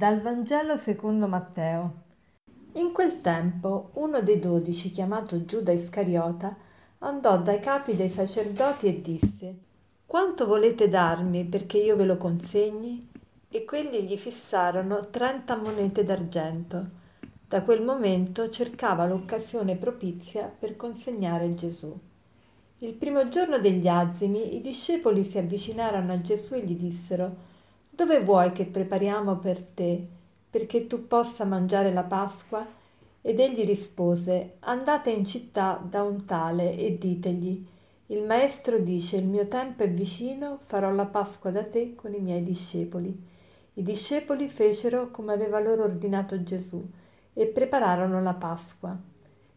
Dal Vangelo secondo Matteo. In quel tempo uno dei dodici, chiamato Giuda Iscariota, andò dai capi dei sacerdoti e disse Quanto volete darmi perché io ve lo consegni? E quelli gli fissarono trenta monete d'argento. Da quel momento cercava l'occasione propizia per consegnare Gesù. Il primo giorno degli azimi i discepoli si avvicinarono a Gesù e gli dissero dove vuoi che prepariamo per te, perché tu possa mangiare la Pasqua? Ed egli rispose, andate in città da un tale e ditegli, il maestro dice, il mio tempo è vicino, farò la Pasqua da te con i miei discepoli. I discepoli fecero come aveva loro ordinato Gesù e prepararono la Pasqua.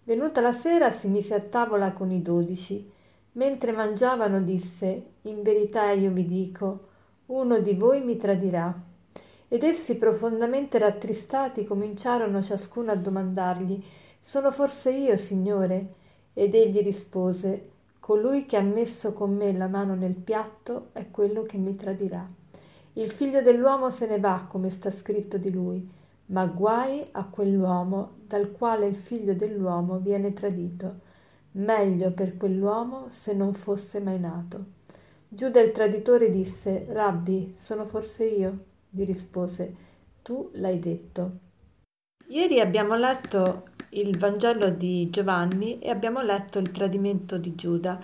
Venuta la sera si mise a tavola con i dodici. Mentre mangiavano disse, in verità io vi dico, uno di voi mi tradirà. Ed essi profondamente rattristati cominciarono ciascuno a domandargli, sono forse io, Signore? Ed egli rispose, colui che ha messo con me la mano nel piatto è quello che mi tradirà. Il figlio dell'uomo se ne va, come sta scritto di lui, ma guai a quell'uomo dal quale il figlio dell'uomo viene tradito. Meglio per quell'uomo se non fosse mai nato. Giuda il traditore disse, Rabbi, sono forse io? Gli rispose, tu l'hai detto. Ieri abbiamo letto il Vangelo di Giovanni e abbiamo letto il tradimento di Giuda.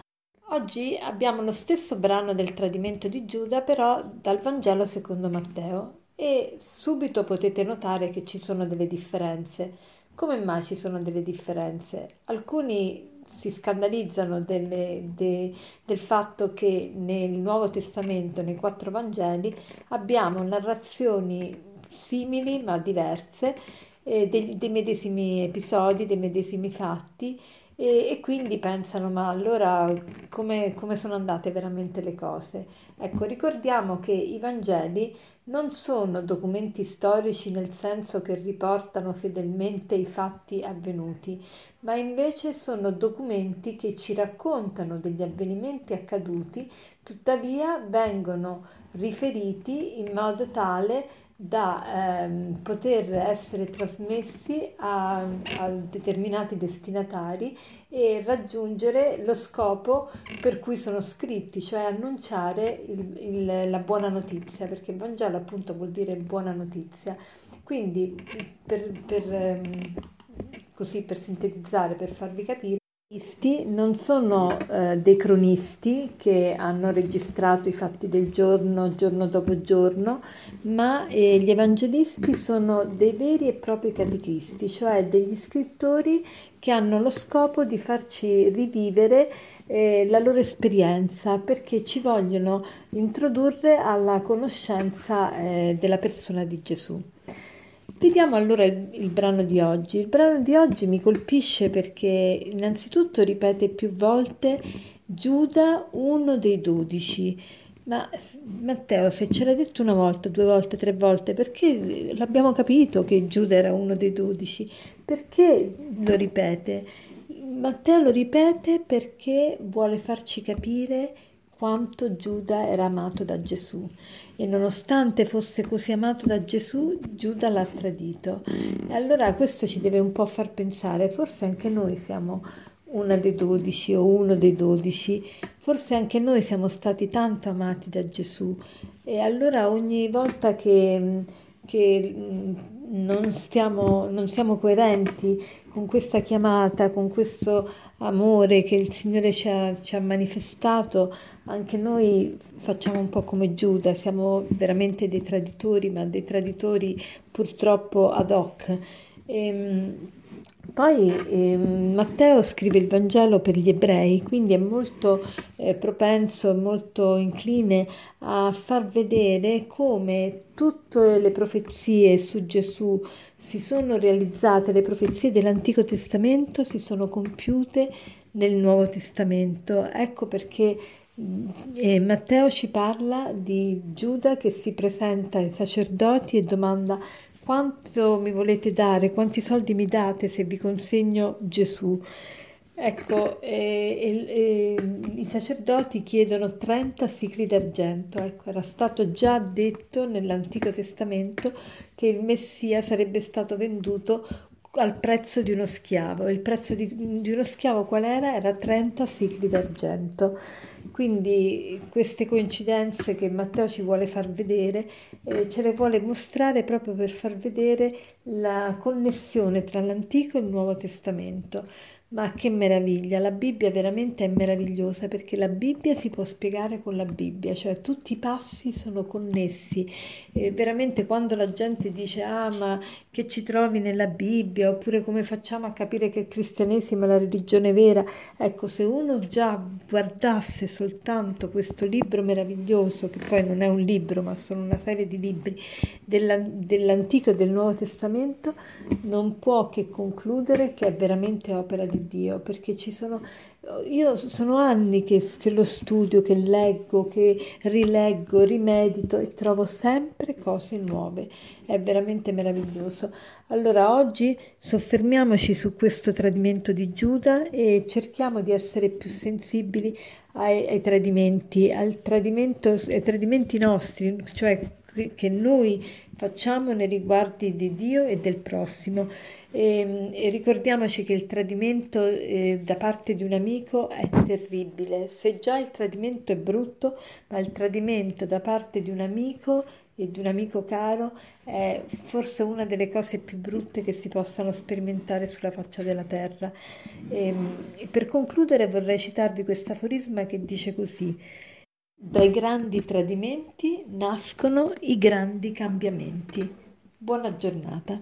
Oggi abbiamo lo stesso brano del tradimento di Giuda, però dal Vangelo secondo Matteo e subito potete notare che ci sono delle differenze. Come mai ci sono delle differenze? Alcuni si scandalizzano delle, de, del fatto che nel Nuovo Testamento, nei quattro Vangeli, abbiamo narrazioni simili ma diverse eh, dei, dei, medesimi episodi, dei medesimi fatti e, e quindi pensano ma allora come, come sono andate veramente le cose? Ecco, ricordiamo che i Vangeli non sono documenti storici nel senso che riportano fedelmente i fatti avvenuti, ma invece sono documenti che ci raccontano degli avvenimenti accaduti, tuttavia vengono riferiti in modo tale da ehm, poter essere trasmessi a, a, determinati destinatari e raggiungere lo scopo per cui sono scritti, cioè annunciare il, il, la buona notizia, perché Vangelo appunto vuol dire buona notizia. Quindi per, per ehm, così per sintetizzare, per farvi capire, evangelisti non sono eh, dei cronisti che hanno registrato i fatti del giorno, giorno dopo giorno, ma eh, gli evangelisti sono dei veri e propri catechisti, cioè degli scrittori che hanno lo scopo di farci rivivere eh, la loro esperienza perché ci vogliono introdurre alla conoscenza eh, della persona di Gesù. Vediamo allora il, il, brano di oggi. Il brano di oggi mi colpisce perché innanzitutto ripete più volte Giuda, uno dei dodici. Ma Matteo, se ce l'ha detto una volta, due volte, tre volte, perché l'abbiamo capito che Giuda era uno dei dodici? Perché lo ripete? Matteo lo ripete perché vuole farci capire quanto Giuda era amato da Gesù e nonostante fosse così amato da Gesù, Giuda l'ha tradito. E allora questo ci deve un po' far pensare, forse anche noi siamo una dei dodici o uno dei dodici, forse anche noi siamo stati tanto amati da Gesù e allora ogni volta che, che non, stiamo, non siamo coerenti con questa chiamata, con questo amore che il Signore ci ha, ci ha, manifestato, anche noi facciamo un po' come Giuda, siamo veramente dei traditori, ma dei traditori purtroppo ad hoc. E, ehm, poi eh, Matteo scrive il Vangelo per gli ebrei, quindi è molto eh, propenso, molto incline a far vedere come tutte le profezie su Gesù si sono realizzate, le profezie dell'Antico Testamento si sono compiute nel Nuovo Testamento. Ecco perché eh, Matteo ci parla di Giuda che si presenta ai sacerdoti e domanda quanto mi volete dare, quanti soldi mi date se vi consegno Gesù. Ecco, e, e, i sacerdoti chiedono 30 sicli d'argento. Ecco, era stato già detto nell'Antico Testamento che il Messia sarebbe stato venduto al prezzo di uno schiavo. Il prezzo di, di uno schiavo qual era? Era 30 sicli d'argento. Quindi queste coincidenze che Matteo ci vuole far vedere, eh, ce le vuole mostrare proprio per far vedere la connessione tra l'Antico e il Nuovo Testamento. Ma che meraviglia, la Bibbia veramente è meravigliosa perché la Bibbia si può spiegare con la Bibbia, cioè tutti i passi sono connessi. E veramente quando la gente dice ah ma che ci trovi nella Bibbia oppure come facciamo a capire che il cristianesimo è la religione vera, ecco se uno già guardasse soltanto questo libro meraviglioso, che poi non è un libro ma sono una serie di libri della, dell'Antico e del Nuovo Testamento, non può che concludere che è veramente opera di Dio, perché ci sono, io sono anni che, che, lo studio, che leggo, che rileggo, rimedito e trovo sempre cose nuove. È veramente meraviglioso. Allora oggi soffermiamoci su questo tradimento di Giuda e cerchiamo di essere più sensibili ai, ai tradimenti, ai tradimenti nostri, cioè che noi facciamo nei riguardi di Dio e del prossimo. E, e ricordiamoci che il tradimento eh, da parte di un amico è terribile. Se già il tradimento è brutto, ma il tradimento da parte di un amico e di un amico caro è forse una delle cose più brutte che si possano sperimentare sulla faccia della terra. E, e per concludere vorrei citarvi questo aforisma che dice così. Dai grandi tradimenti nascono i grandi cambiamenti. Buona giornata.